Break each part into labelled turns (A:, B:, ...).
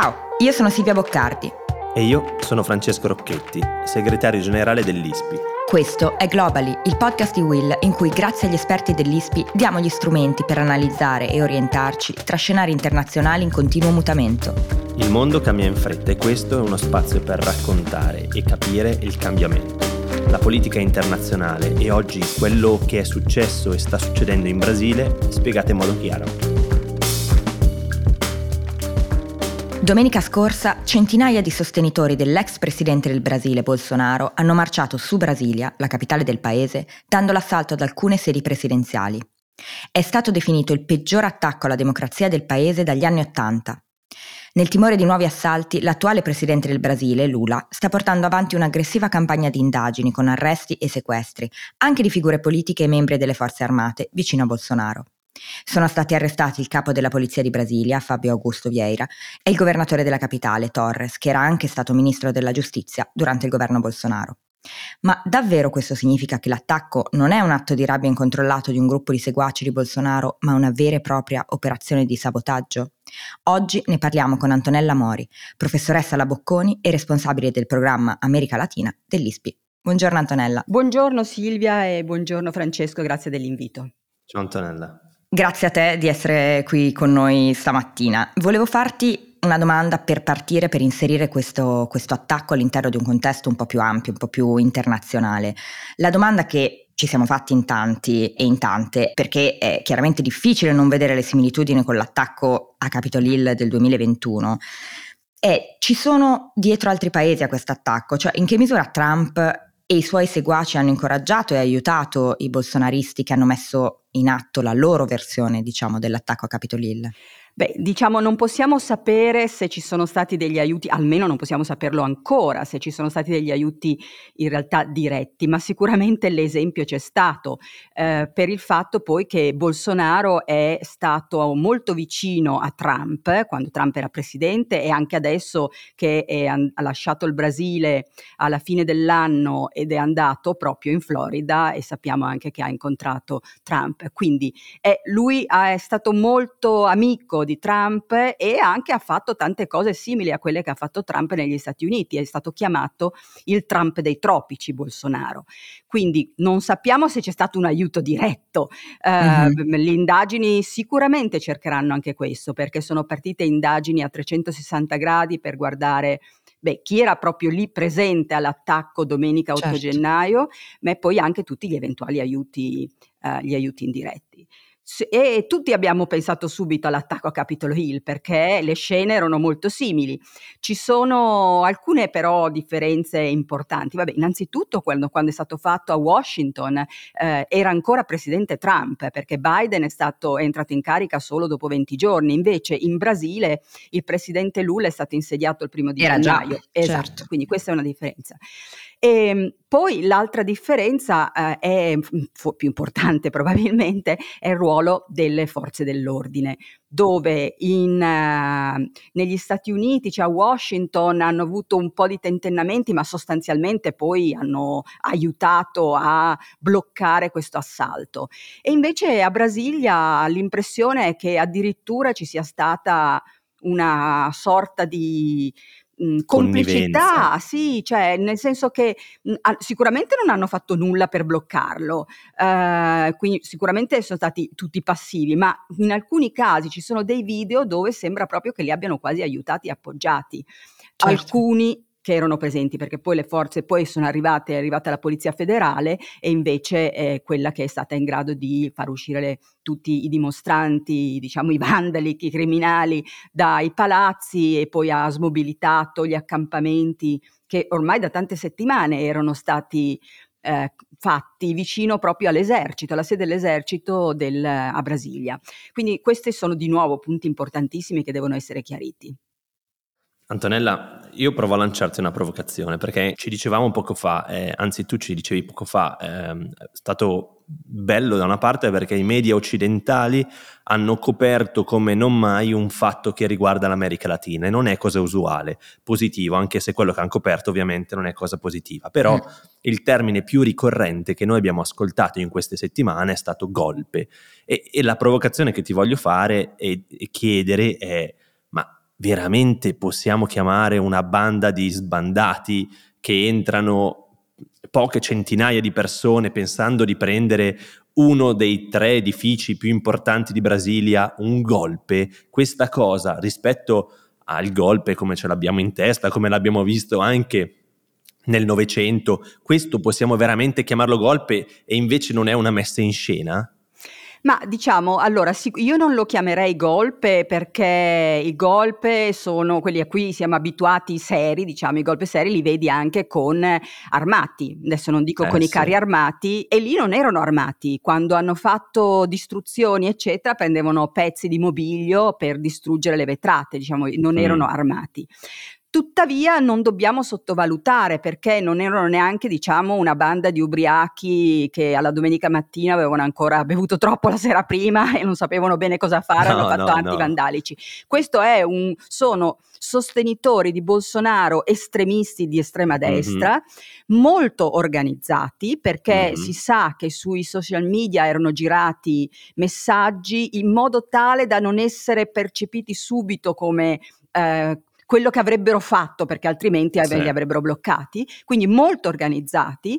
A: Ciao, io sono Silvia Boccardi.
B: E io sono Francesco Rocchetti, segretario generale dell'ISPI.
A: Questo è Globally, il podcast di Will in cui grazie agli esperti dell'ISPI diamo gli strumenti per analizzare e orientarci tra scenari internazionali in continuo mutamento.
B: Il mondo cambia in fretta e questo è uno spazio per raccontare e capire il cambiamento. La politica internazionale e oggi quello che è successo e sta succedendo in Brasile spiegato in modo chiaro.
A: Domenica scorsa centinaia di sostenitori dell'ex presidente del Brasile Bolsonaro hanno marciato su Brasilia, la capitale del paese, dando l'assalto ad alcune sedi presidenziali. È stato definito il peggior attacco alla democrazia del paese dagli anni Ottanta. Nel timore di nuovi assalti, l'attuale presidente del Brasile, Lula, sta portando avanti un'aggressiva campagna di indagini con arresti e sequestri, anche di figure politiche e membri delle forze armate vicino a Bolsonaro. Sono stati arrestati il capo della polizia di Brasilia, Fabio Augusto Vieira, e il governatore della capitale, Torres, che era anche stato ministro della giustizia durante il governo Bolsonaro. Ma davvero questo significa che l'attacco non è un atto di rabbia incontrollato di un gruppo di seguaci di Bolsonaro, ma una vera e propria operazione di sabotaggio? Oggi ne parliamo con Antonella Mori, professoressa alla Bocconi e responsabile del programma America Latina dell'ISPI. Buongiorno Antonella.
C: Buongiorno Silvia e buongiorno Francesco, grazie dell'invito.
B: Ciao Antonella.
A: Grazie a te di essere qui con noi stamattina. Volevo farti una domanda per partire, per inserire questo, questo, attacco all'interno di un contesto un po' più ampio, un po' più internazionale. La domanda che ci siamo fatti in tanti e in tante, perché è chiaramente difficile non vedere le similitudini con l'attacco a Capitol Hill del 2021, è ci sono dietro altri paesi a questo attacco? Cioè in che misura Trump e i suoi seguaci hanno incoraggiato e aiutato i bolsonaristi che hanno messo in atto la loro versione, diciamo, dell'attacco a Capitol Hill.
C: Beh, diciamo non possiamo sapere se ci sono stati degli aiuti, almeno non possiamo saperlo ancora, se ci sono stati degli aiuti in realtà diretti, ma sicuramente l'esempio c'è stato eh, per il fatto poi che Bolsonaro è stato molto vicino a Trump quando Trump era presidente e anche adesso che è, ha lasciato il Brasile alla fine dell'anno ed è andato proprio in Florida e sappiamo anche che ha incontrato Trump. Quindi è, lui è stato molto amico di Trump e anche ha fatto tante cose simili a quelle che ha fatto Trump negli Stati Uniti. È stato chiamato il Trump dei tropici, Bolsonaro. Quindi non sappiamo se c'è stato un aiuto diretto. Uh, mm-hmm. Le indagini sicuramente cercheranno anche questo, perché sono partite indagini a 360 gradi per guardare beh, chi era proprio lì presente all'attacco domenica 8 certo. gennaio, ma poi anche tutti gli eventuali aiuti, uh, gli aiuti indiretti e tutti abbiamo pensato subito all'attacco a Capitol Hill perché le scene erano molto simili. Ci sono alcune però differenze importanti. Vabbè, innanzitutto quando, quando è stato fatto a Washington eh, era ancora presidente Trump perché Biden è, stato, è entrato in carica solo dopo 20 giorni, invece in Brasile il presidente Lula è stato insediato il primo di era gennaio. Già, esatto, certo. quindi questa è una differenza. E ehm, poi l'altra differenza eh, è f- più importante probabilmente è il ruolo delle forze dell'ordine, dove in, uh, negli Stati Uniti, cioè a Washington, hanno avuto un po' di tentennamenti, ma sostanzialmente poi hanno aiutato a bloccare questo assalto. E invece a Brasilia l'impressione è che addirittura ci sia stata una sorta di mh, complicità, sì, cioè nel senso che mh, sicuramente non hanno fatto nulla per bloccarlo, eh, quindi sicuramente sono stati tutti passivi, ma in alcuni casi ci sono dei video dove sembra proprio che li abbiano quasi aiutati e appoggiati. Certo. Alcuni che erano presenti, perché poi le forze poi sono arrivate, è arrivata la Polizia Federale e invece è quella che è stata in grado di far uscire le, tutti i dimostranti, diciamo i vandali, i criminali dai palazzi e poi ha smobilitato gli accampamenti che ormai da tante settimane erano stati eh, fatti vicino proprio all'esercito, alla sede dell'esercito del, a Brasilia. Quindi questi sono di nuovo punti importantissimi che devono essere chiariti.
B: Antonella, io provo a lanciarti una provocazione perché ci dicevamo poco fa, eh, anzi tu ci dicevi poco fa, eh, è stato bello da una parte perché i media occidentali hanno coperto come non mai un fatto che riguarda l'America Latina e non è cosa usuale, positivo, anche se quello che hanno coperto ovviamente non è cosa positiva, però mm. il termine più ricorrente che noi abbiamo ascoltato in queste settimane è stato golpe e, e la provocazione che ti voglio fare e, e chiedere è veramente possiamo chiamare una banda di sbandati che entrano poche centinaia di persone pensando di prendere uno dei tre edifici più importanti di Brasilia, un golpe, questa cosa rispetto al golpe come ce l'abbiamo in testa, come l'abbiamo visto anche nel Novecento, questo possiamo veramente chiamarlo golpe e invece non è una messa in scena?
C: Ma diciamo, allora, io non lo chiamerei golpe perché i golpe sono quelli a cui siamo abituati seri, diciamo, i golpe seri li vedi anche con armati, adesso non dico eh, con sì. i carri armati, e lì non erano armati, quando hanno fatto distruzioni, eccetera, prendevano pezzi di mobilio per distruggere le vetrate, diciamo, non mm. erano armati. Tuttavia non dobbiamo sottovalutare perché non erano neanche diciamo una banda di ubriachi che alla domenica mattina avevano ancora bevuto troppo la sera prima e non sapevano bene cosa fare, no, hanno fatto no, atti no. vandalici. Questo è un, sono sostenitori di Bolsonaro estremisti di estrema mm-hmm. destra, mm-hmm. molto organizzati perché mm-hmm. si sa che sui social media erano girati messaggi in modo tale da non essere percepiti subito come eh, quello che avrebbero fatto perché altrimenti sì. li avrebbero bloccati, quindi molto organizzati.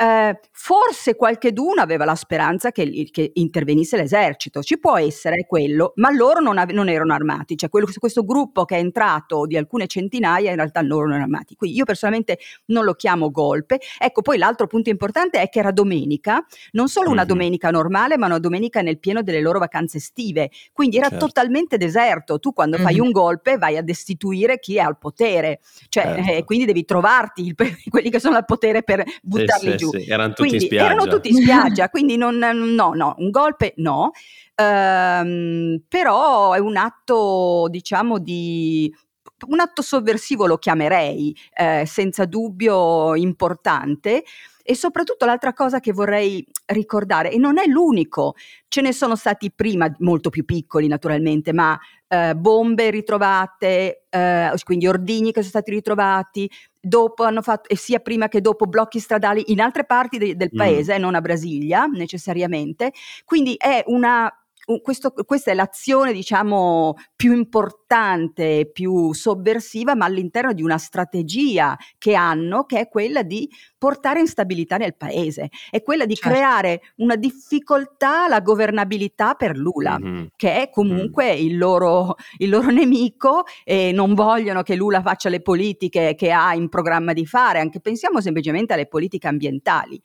C: Eh, forse qualcheduno aveva la speranza che, che, intervenisse l'esercito, ci può essere quello, ma loro non, ave- non erano armati, cioè quello, questo gruppo che è entrato di alcune centinaia in realtà loro non erano armati. Quindi io personalmente non lo chiamo golpe. Ecco, poi l'altro punto importante è che era domenica, non solo una mm-hmm. domenica normale, ma una domenica nel pieno delle loro vacanze estive, quindi era certo. totalmente deserto. Tu quando mm-hmm. fai un golpe vai a destituire chi è al potere, cioè certo. eh, quindi devi trovarti il, quelli che sono al potere per buttarli sì, giù.
B: Sì, erano tutti quindi, in spiaggia.
C: Erano tutti in spiaggia, quindi non, no, no, un golpe no. Um, però è un atto, diciamo, di un atto sovversivo lo chiamerei, eh, senza dubbio importante. E soprattutto l'altra cosa che vorrei ricordare, e non è l'unico, ce ne sono stati prima molto più piccoli naturalmente, ma eh, bombe ritrovate, eh, quindi ordigni che sono stati ritrovati, dopo hanno fatto, e sia prima che dopo, blocchi stradali in altre parti de- del mm. paese, mm. non a Brasilia necessariamente. Quindi è una questo, questa è l'azione, diciamo, più importante, più sovversiva, ma all'interno di una strategia che hanno, che è quella di portare instabilità nel paese, è quella di certo. creare una difficoltà alla governabilità per Lula, mm-hmm. che è comunque mm. il, loro, il loro nemico e non vogliono che Lula faccia le politiche che ha in programma di fare, anche pensiamo semplicemente alle politiche ambientali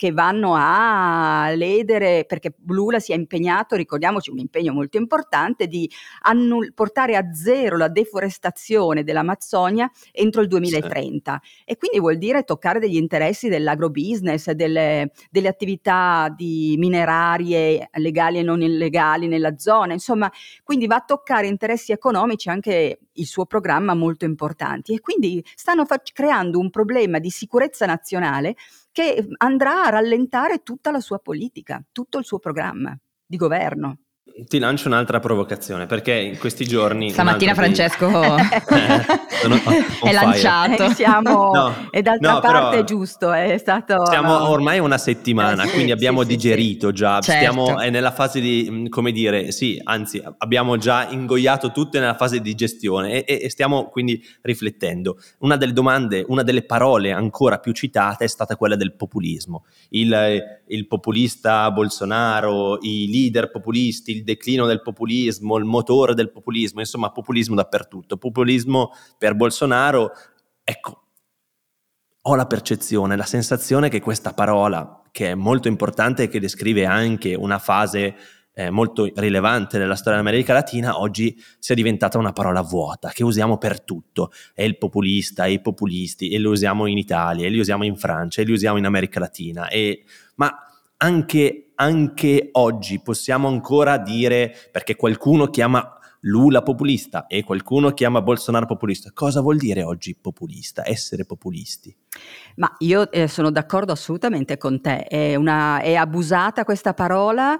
C: che vanno a ledere, perché Lula si è impegnato, ricordiamoci un impegno molto importante, di annull- portare a zero la deforestazione dell'Amazzonia entro il 2030. Sì. E quindi vuol dire toccare degli interessi dell'agrobusiness, delle, delle attività di minerarie legali e non illegali nella zona, insomma, quindi va a toccare interessi economici anche il suo programma molto importanti e quindi stanno fa- creando un problema di sicurezza nazionale che andrà a rallentare tutta la sua politica, tutto il suo programma di governo.
B: Ti lancio un'altra provocazione perché in questi giorni.
A: Stamattina Francesco
B: sono,
A: è lanciato.
C: Eh, siamo, no, e d'altra no, parte è giusto, è stato.
B: Siamo no. ormai una settimana, eh, sì, quindi abbiamo sì, digerito sì, già. Certo. Stiamo nella fase di, come dire, sì, anzi, abbiamo già ingoiato tutte nella fase di gestione e, e stiamo quindi riflettendo. Una delle domande, una delle parole ancora più citate è stata quella del populismo. Il, il populista Bolsonaro, i leader populisti, il declino del populismo, il motore del populismo, insomma, populismo dappertutto. Populismo per Bolsonaro, ecco, ho la percezione, la sensazione che questa parola, che è molto importante e che descrive anche una fase eh, molto rilevante nella storia dell'America Latina, oggi sia diventata una parola vuota che usiamo per tutto. È il populista, è i populisti, e lo usiamo in Italia, e li usiamo in Francia, e li usiamo in America Latina. E, ma anche, anche oggi possiamo ancora dire, perché qualcuno chiama Lula populista e qualcuno chiama Bolsonaro populista. Cosa vuol dire oggi populista, essere populisti?
C: Ma io eh, sono d'accordo assolutamente con te, è, una, è abusata questa parola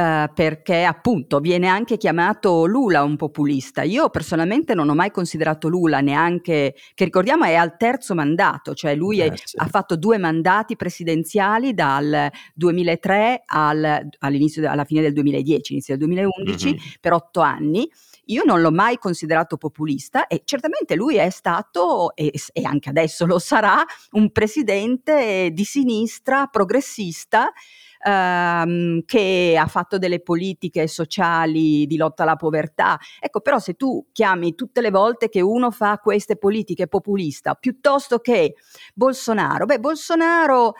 C: Uh, perché appunto viene anche chiamato Lula un populista. Io personalmente non ho mai considerato Lula neanche, che ricordiamo è al terzo mandato, cioè lui è, ha fatto due mandati presidenziali dal 2003 al, all'inizio, alla fine del 2010, inizio del 2011, mm-hmm. per otto anni. io non l'ho mai considerato populista e certamente lui è stato, e, e anche adesso lo sarà, un presidente di sinistra progressista ehm, che ha fatto delle politiche sociali di lotta alla povertà. Ecco, però se tu chiami tutte le volte che uno fa queste politiche populista, piuttosto che Bolsonaro, beh, Bolsonaro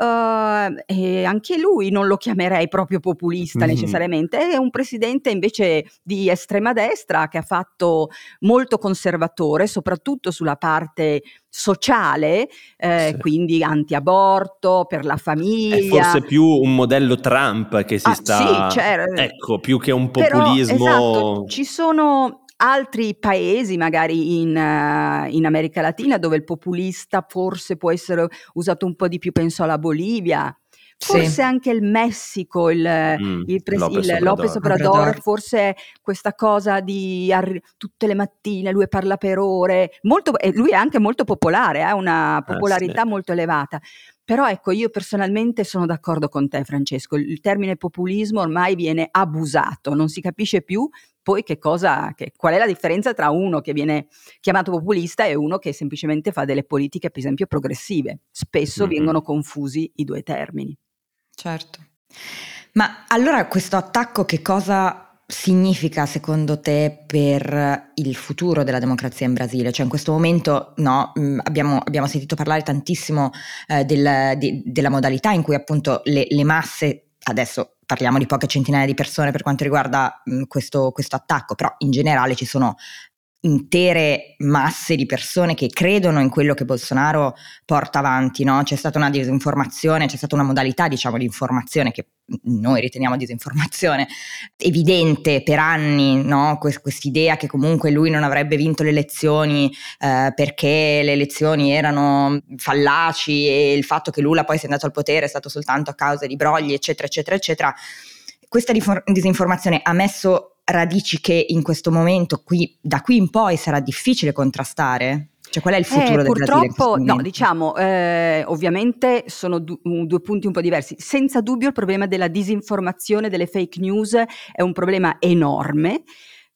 C: Uh, e anche lui non lo chiamerei proprio populista mm-hmm. necessariamente, è un presidente invece di estrema destra che ha fatto molto conservatore, soprattutto sulla parte sociale, eh, sì. quindi anti-aborto, per la famiglia. È
B: forse più un modello Trump che si ah, sta... Sì, certo. Ecco, più che un populismo...
C: Però, esatto, ci sono altri paesi, magari in, uh, in, America Latina, dove il populista forse può essere usato un po' di più, penso alla Bolivia. Forse sì. anche il Messico, il, mm, il, pres- Lopez, il Obrador. Lopez Obrador, Obrador, forse questa cosa di arri- tutte le mattine lui parla per ore, molto, e lui è anche molto popolare, ha eh, una popolarità eh, sì. molto elevata. Però ecco, io personalmente sono d'accordo con te Francesco, il termine populismo ormai viene abusato, non si capisce più poi che cosa, che, qual è la differenza tra uno che viene chiamato populista e uno che semplicemente fa delle politiche, per esempio, progressive. Spesso mm-hmm. vengono confusi i due termini.
A: Certo. Ma allora questo attacco che cosa significa secondo te per il futuro della democrazia in Brasile? Cioè in questo momento no, mm, abbiamo, abbiamo, sentito parlare tantissimo eh, del, di, della modalità in cui appunto le, le, masse, adesso parliamo di poche centinaia di persone per quanto riguarda mh, mm, questo, questo attacco, però in generale ci sono intere masse di persone che credono in quello che Bolsonaro porta avanti, no? C'è stata una disinformazione, c'è stata una modalità, diciamo, di informazione che noi riteniamo disinformazione evidente per anni, no? Quest'idea che comunque lui non avrebbe vinto le elezioni eh, perché le elezioni erano fallaci e il fatto che Lula poi sia andato al potere è stato soltanto a causa di brogli, eccetera, eccetera, eccetera. Questa disinformazione ha messo radici che in questo momento, qui, da qui in poi, sarà difficile contrastare? Cioè, qual è il futuro
C: eh,
A: del
C: purtroppo, no, diciamo, eh, ovviamente sono du- due punti un po' diversi. Senza dubbio il problema della disinformazione, delle fake news è un problema enorme.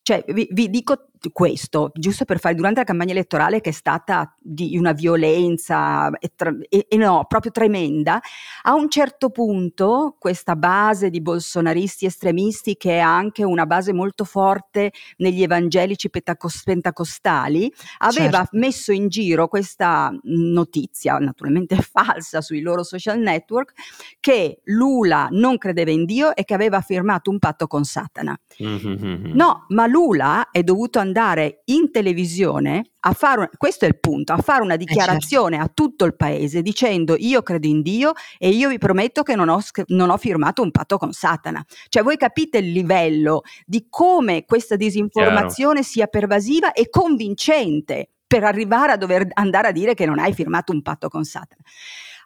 C: Cioè, vi, vi dico questo, giusto per fare durante la campagna elettorale che è stata di una violenza e, e, e, no, proprio tremenda, a un certo punto questa base di bolsonaristi estremisti che è anche una base molto forte negli evangelici pentacostali aveva certo. messo in giro questa notizia naturalmente falsa sui loro social network che Lula non credeva in Dio e che aveva firmato un patto con Satana. Mm-hmm. No, ma Lula è dovuto andare andare in televisione a fare, questo è il punto, a fare una dichiarazione eh certo. a tutto il paese dicendo io credo in Dio e io vi prometto che non ho, non ho firmato un patto con Satana. Cioè voi capite il livello di come questa disinformazione Chiaro. sia pervasiva e convincente per arrivare a dover andare a dire che non hai firmato un patto con Satana.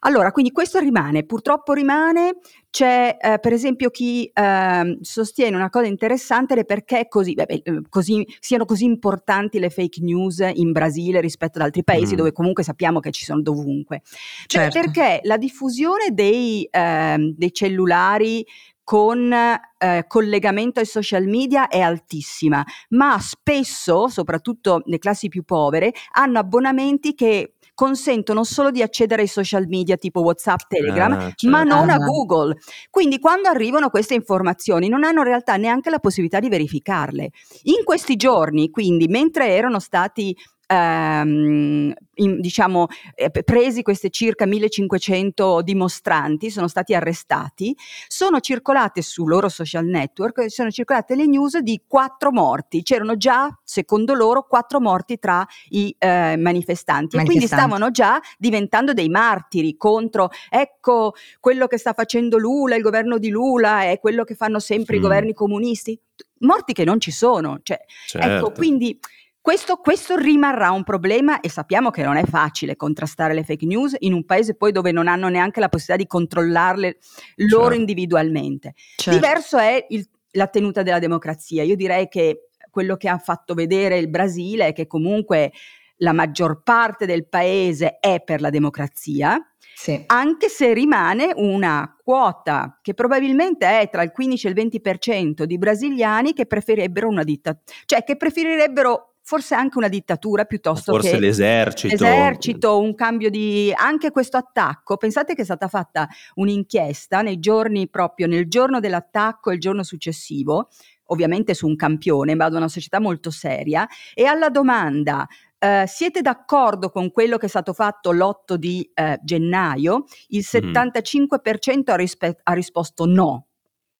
C: Allora, quindi questo rimane, purtroppo rimane, c'è eh, per esempio chi eh, sostiene una cosa interessante perché così, beh, eh, così, siano così importanti le fake news in Brasile rispetto ad altri paesi mm. dove comunque sappiamo che ci sono dovunque. Cioè, certo. perché la diffusione dei, eh, dei cellulari con eh, collegamento ai social media è altissima, ma spesso, soprattutto le classi più povere, hanno abbonamenti che consentono solo di accedere ai social media tipo WhatsApp, Telegram, ah, certo. ma non a ah. Google. Quindi quando arrivano queste informazioni non hanno in realtà neanche la possibilità di verificarle. In questi giorni, quindi, mentre erano stati ehm, in, diciamo, eh, presi questi circa 1500 dimostranti, sono stati arrestati, sono circolate su loro social network, sono circolate le news di quattro morti, c'erano già, secondo loro, quattro morti tra i eh, manifestanti, manifestanti e quindi stavano già diventando dei martiri contro, ecco, quello che sta facendo Lula, il governo di Lula, è quello che fanno sempre mm. i governi comunisti, morti che non ci sono, cioè, ecco, certo. ecco, quindi questo, questo, rimarrà un problema e sappiamo che non è facile contrastare le fake news in un paese poi dove non hanno neanche la possibilità di controllarle loro certo. individualmente. Certo. Diverso è il, la tenuta della democrazia. Io direi che quello che ha fatto vedere il Brasile è che comunque la maggior parte del paese è per la democrazia sì. anche se rimane una quota che probabilmente è tra il 15 e il 20% di brasiliani che preferirebbero una dittatura, cioè che preferirebbero forse anche una dittatura piuttosto
B: forse
C: che
B: forse l'esercito.
C: L'esercito, un cambio di anche questo attacco. Pensate che è stata fatta un'inchiesta nei giorni proprio nel giorno dell'attacco e il giorno successivo, ovviamente su un campione, ma ad una società molto seria e alla domanda Uh, siete d'accordo con quello che è stato fatto l'8 di uh, gennaio? Il 75% mm. ha, rispe- ha, risposto no,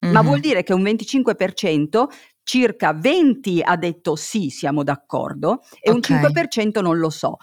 C: mm-hmm. ma vuol dire che un 25% circa 20 ha detto sì, siamo d'accordo e okay. un 5% non lo so.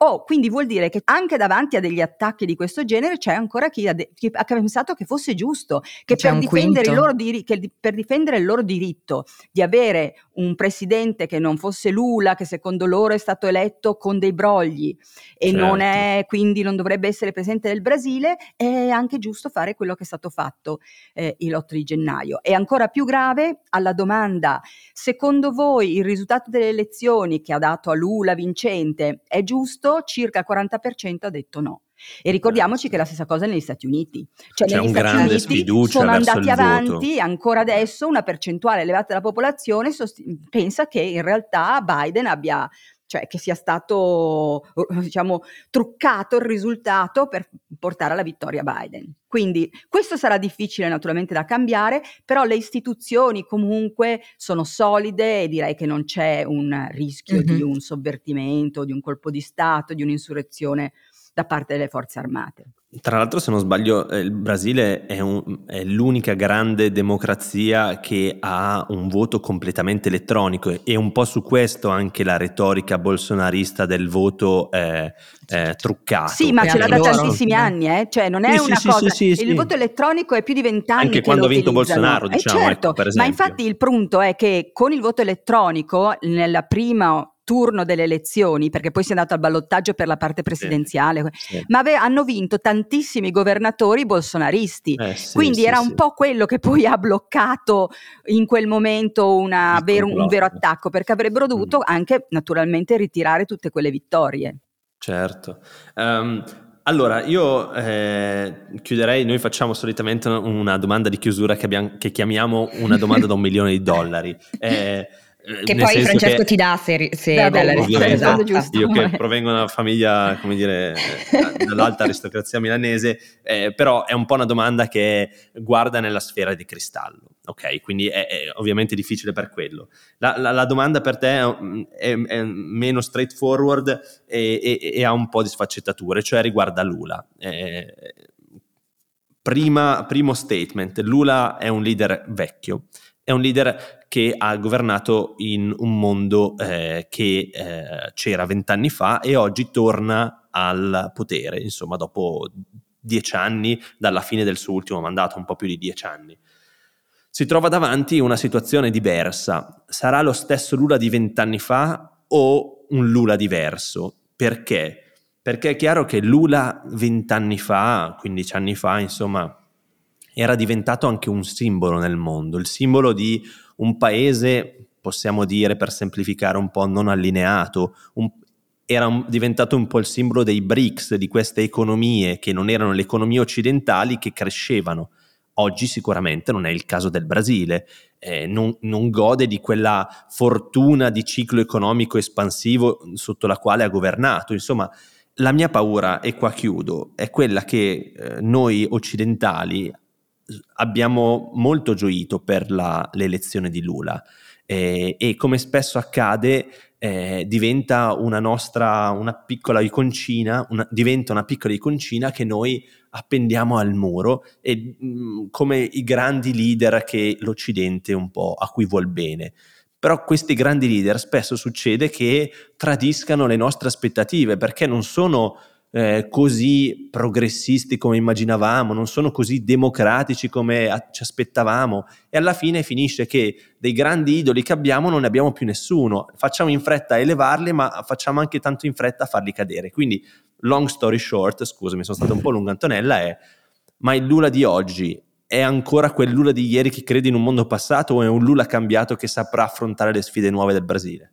C: Oh, quindi vuol dire che anche davanti a degli attacchi di questo genere c'è ancora chi ha, de- chi ha pensato che fosse giusto, che per difendere, diri- che per difendere, il loro diritto di avere un presidente che non fosse Lula, che secondo loro è stato eletto con dei brogli e certo. non è, quindi non dovrebbe essere presidente del Brasile, è anche giusto fare quello che è stato fatto eh, il 8 di gennaio. E ancora più grave, alla domanda, secondo voi il risultato delle elezioni che ha dato a Lula vincente è giusto? Questo circa il 40% ha detto no. E ricordiamoci che la stessa cosa negli Stati Uniti. Cioè
B: C'è
C: negli
B: un
C: Stati
B: grande
C: Uniti
B: sfiducia
C: sono andati avanti,
B: voto.
C: ancora adesso una percentuale elevata della popolazione sost- pensa che in realtà Biden abbia cioè che sia stato diciamo truccato il risultato per portare alla vittoria Biden. Quindi questo sarà difficile naturalmente da cambiare, però le istituzioni comunque sono solide e direi che non c'è un rischio mm-hmm. di un sovvertimento, di un colpo di Stato, di un'insurrezione da parte delle forze armate.
B: Tra l'altro, se non sbaglio, eh, il Brasile è, un, è, l'unica grande democrazia che ha un voto completamente elettronico e un po' su questo anche la retorica bolsonarista del voto eh, eh, truccato.
C: Sì, ma ce l'ha da tantissimi anni, eh? cioè non è sì, una sì, cosa. Sì, il voto elettronico è più di vent'anni.
B: Anche quando ha vinto Bolsonaro,
C: eh,
B: diciamo.
C: certo,
B: ecco,
C: ma infatti il punto è che con il voto elettronico, nella prima turno delle elezioni, perché poi si è andato al ballottaggio per la parte presidenziale, sì, sì. ma ave- hanno vinto tantissimi governatori bolsonaristi. Eh, sì, Quindi era un po' quello che poi ha bloccato in quel momento una, ver- un vero attacco, perché avrebbero mm. dovuto mm. anche naturalmente ritirare tutte quelle vittorie.
B: Certo. Um, allora, io eh, chiuderei, noi facciamo solitamente una domanda di chiusura che, abbiamo, che chiamiamo una domanda da un milione di dollari. Eh,
A: eh, che poi Francesco che... ti dà se, se Beh, dà la risposta
B: giusta. Io che provengo da una famiglia, come dire, eh, dall'alta aristocrazia milanese, eh, però è un po' una domanda che guarda nella sfera di cristallo, ok? Quindi è, è ovviamente difficile per quello. La, la, la domanda per te è, è meno straightforward e, e, e, ha un po' di sfaccettature, cioè riguarda Lula. Eh, prima, primo statement, Lula è un leader vecchio è un leader che ha governato in un mondo eh, che eh, c'era vent'anni fa e oggi torna al potere, insomma, dopo dieci anni dalla fine del suo ultimo mandato, un po' più di dieci anni. Si trova davanti una situazione diversa. Sarà lo stesso Lula di vent'anni fa o un Lula diverso? Perché? Perché è chiaro che Lula vent'anni fa, 15 anni fa, insomma, era diventato anche un simbolo nel mondo, il simbolo di un paese, possiamo dire per semplificare un po', non allineato, un, era un, diventato un po' il simbolo dei BRICS, di queste economie che non erano le economie occidentali che crescevano. Oggi sicuramente non è il caso del Brasile, eh, non, non, gode di quella fortuna di ciclo economico espansivo sotto la quale ha governato. Insomma, la mia paura, e qua chiudo, è quella che eh, noi occidentali abbiamo molto gioito per la, l'elezione di Lula eh, e come spesso accade eh, diventa una nostra una piccola iconcina, una, diventa una piccola iconcina che noi appendiamo al muro e mh, mm, come i grandi leader che l'Occidente un po' a cui vuol bene. Però questi grandi leader spesso succede che tradiscano le nostre aspettative perché non sono eh, così progressisti come immaginavamo, non sono così democratici come a- ci aspettavamo e alla fine finisce che dei grandi idoli che abbiamo non ne abbiamo più nessuno. Facciamo in fretta a elevarli, ma facciamo anche tanto in fretta a farli cadere. Quindi, long story short, scusami, sono stato un po' lungo Antonella, è ma il Lula di oggi è ancora quel Lula di ieri che crede in un mondo passato o è un Lula cambiato che saprà affrontare le sfide nuove del Brasile?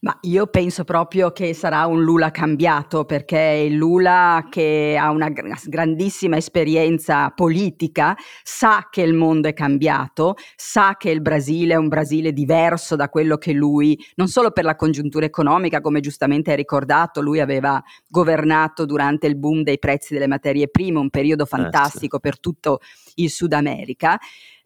C: Ma io penso proprio che sarà un Lula cambiato perché il Lula che ha una grandissima esperienza politica sa che il mondo è cambiato, sa che il Brasile è un Brasile diverso da quello che lui, non solo per la congiuntura economica, come giustamente hai ricordato, lui aveva governato durante il boom dei prezzi delle materie prime, un periodo fantastico eh, sì. per tutto il Sud America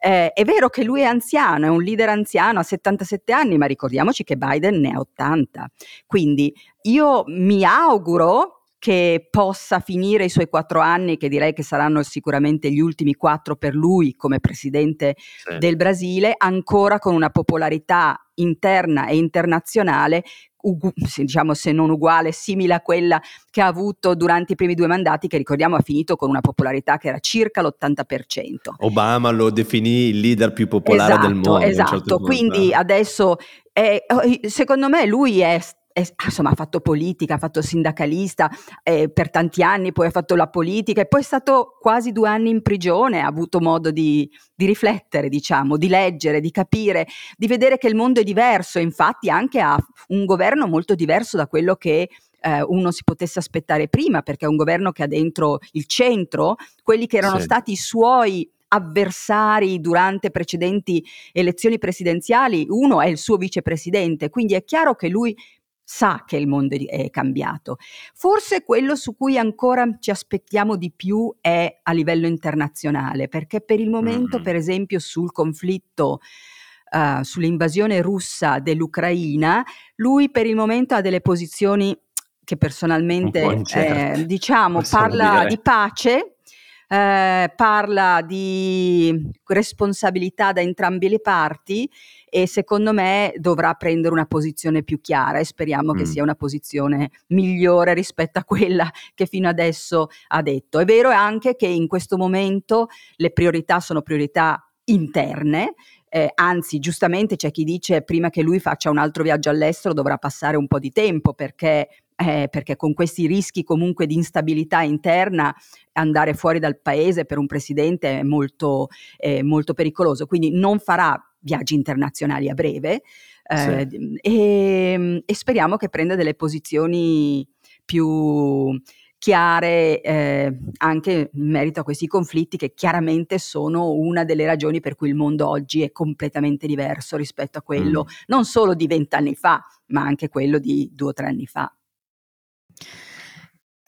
C: eh, è vero che lui è anziano, è un leader anziano, ha 77 anni, ma ricordiamoci che Biden ne ha 80. Quindi io mi auguro che possa finire i suoi quattro anni, che direi che saranno sicuramente gli ultimi quattro per lui come presidente sì. del Brasile, ancora con una popolarità interna e internazionale ugu- diciamo se non uguale, simile a quella che ha avuto durante i primi due mandati, che ricordiamo ha finito con una popolarità che era circa l'80%.
B: Obama lo definì il leader più popolare
C: esatto,
B: del mondo.
C: Certo, esatto, certo quindi adesso è, oh, secondo me lui è eh, insomma, ha fatto politica, ha fatto sindacalista eh, per tanti anni, poi ha fatto la politica e poi è stato quasi due anni in prigione, ha avuto modo di, di riflettere, diciamo, di leggere, di capire, di vedere che il mondo è diverso, infatti anche ha un governo molto diverso da quello che eh, uno si potesse aspettare prima, perché è un governo che ha dentro il centro quelli che erano sì. stati i suoi avversari durante precedenti elezioni presidenziali, uno è il suo vicepresidente, quindi è chiaro che lui sa che il mondo è cambiato. Forse quello su cui ancora ci aspettiamo di più è a livello internazionale, perché per il momento, mm-hmm. per esempio, sul conflitto Uh, sull'invasione russa dell'Ucraina, lui per il momento ha delle posizioni che personalmente, eh, diciamo, parla dire. di pace, eh, parla di responsabilità da entrambe le parti e secondo me dovrà prendere una posizione più chiara e speriamo mm. che sia una posizione migliore rispetto a quella che fino adesso ha detto. È vero anche che in questo momento le priorità sono priorità interne, eh, anzi giustamente c'è chi dice prima che lui faccia un altro viaggio all'estero dovrà passare un po' di tempo perché eh, perché con questi rischi comunque di instabilità interna andare fuori dal paese per un presidente è molto, eh, molto pericoloso, quindi non farà viaggi internazionali a breve eh, sì. e, e, speriamo che prenda delle posizioni più chiare eh, anche in merito a questi conflitti che chiaramente sono una delle ragioni per cui il mondo oggi è completamente diverso rispetto a quello mm. non solo di vent'anni fa, ma anche quello di due o tre anni fa.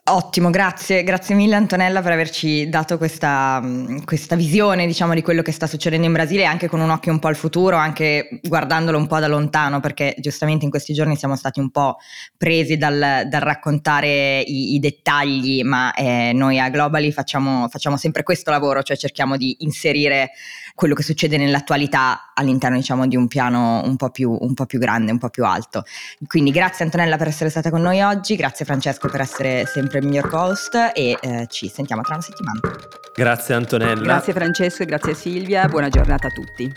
A: Ottimo, grazie, grazie mille Antonella per averci dato questa, questa, visione diciamo, di quello che sta succedendo in Brasile anche con un occhio un po' al futuro, anche guardandolo un po' da lontano perché giustamente in questi giorni siamo stati un po' presi dal, dal raccontare i, i, dettagli, ma eh, noi a Globally facciamo, facciamo sempre questo lavoro, cioè cerchiamo di inserire quello che succede nell'attualità all'interno diciamo, di un piano un po, più, un po' più grande, un po' più alto. Quindi grazie Antonella per essere stata con noi oggi, grazie Francesco per essere sempre il mio host e eh, ci sentiamo tra una settimana.
B: Grazie Antonella.
C: Grazie Francesco e grazie Silvia, buona giornata a tutti.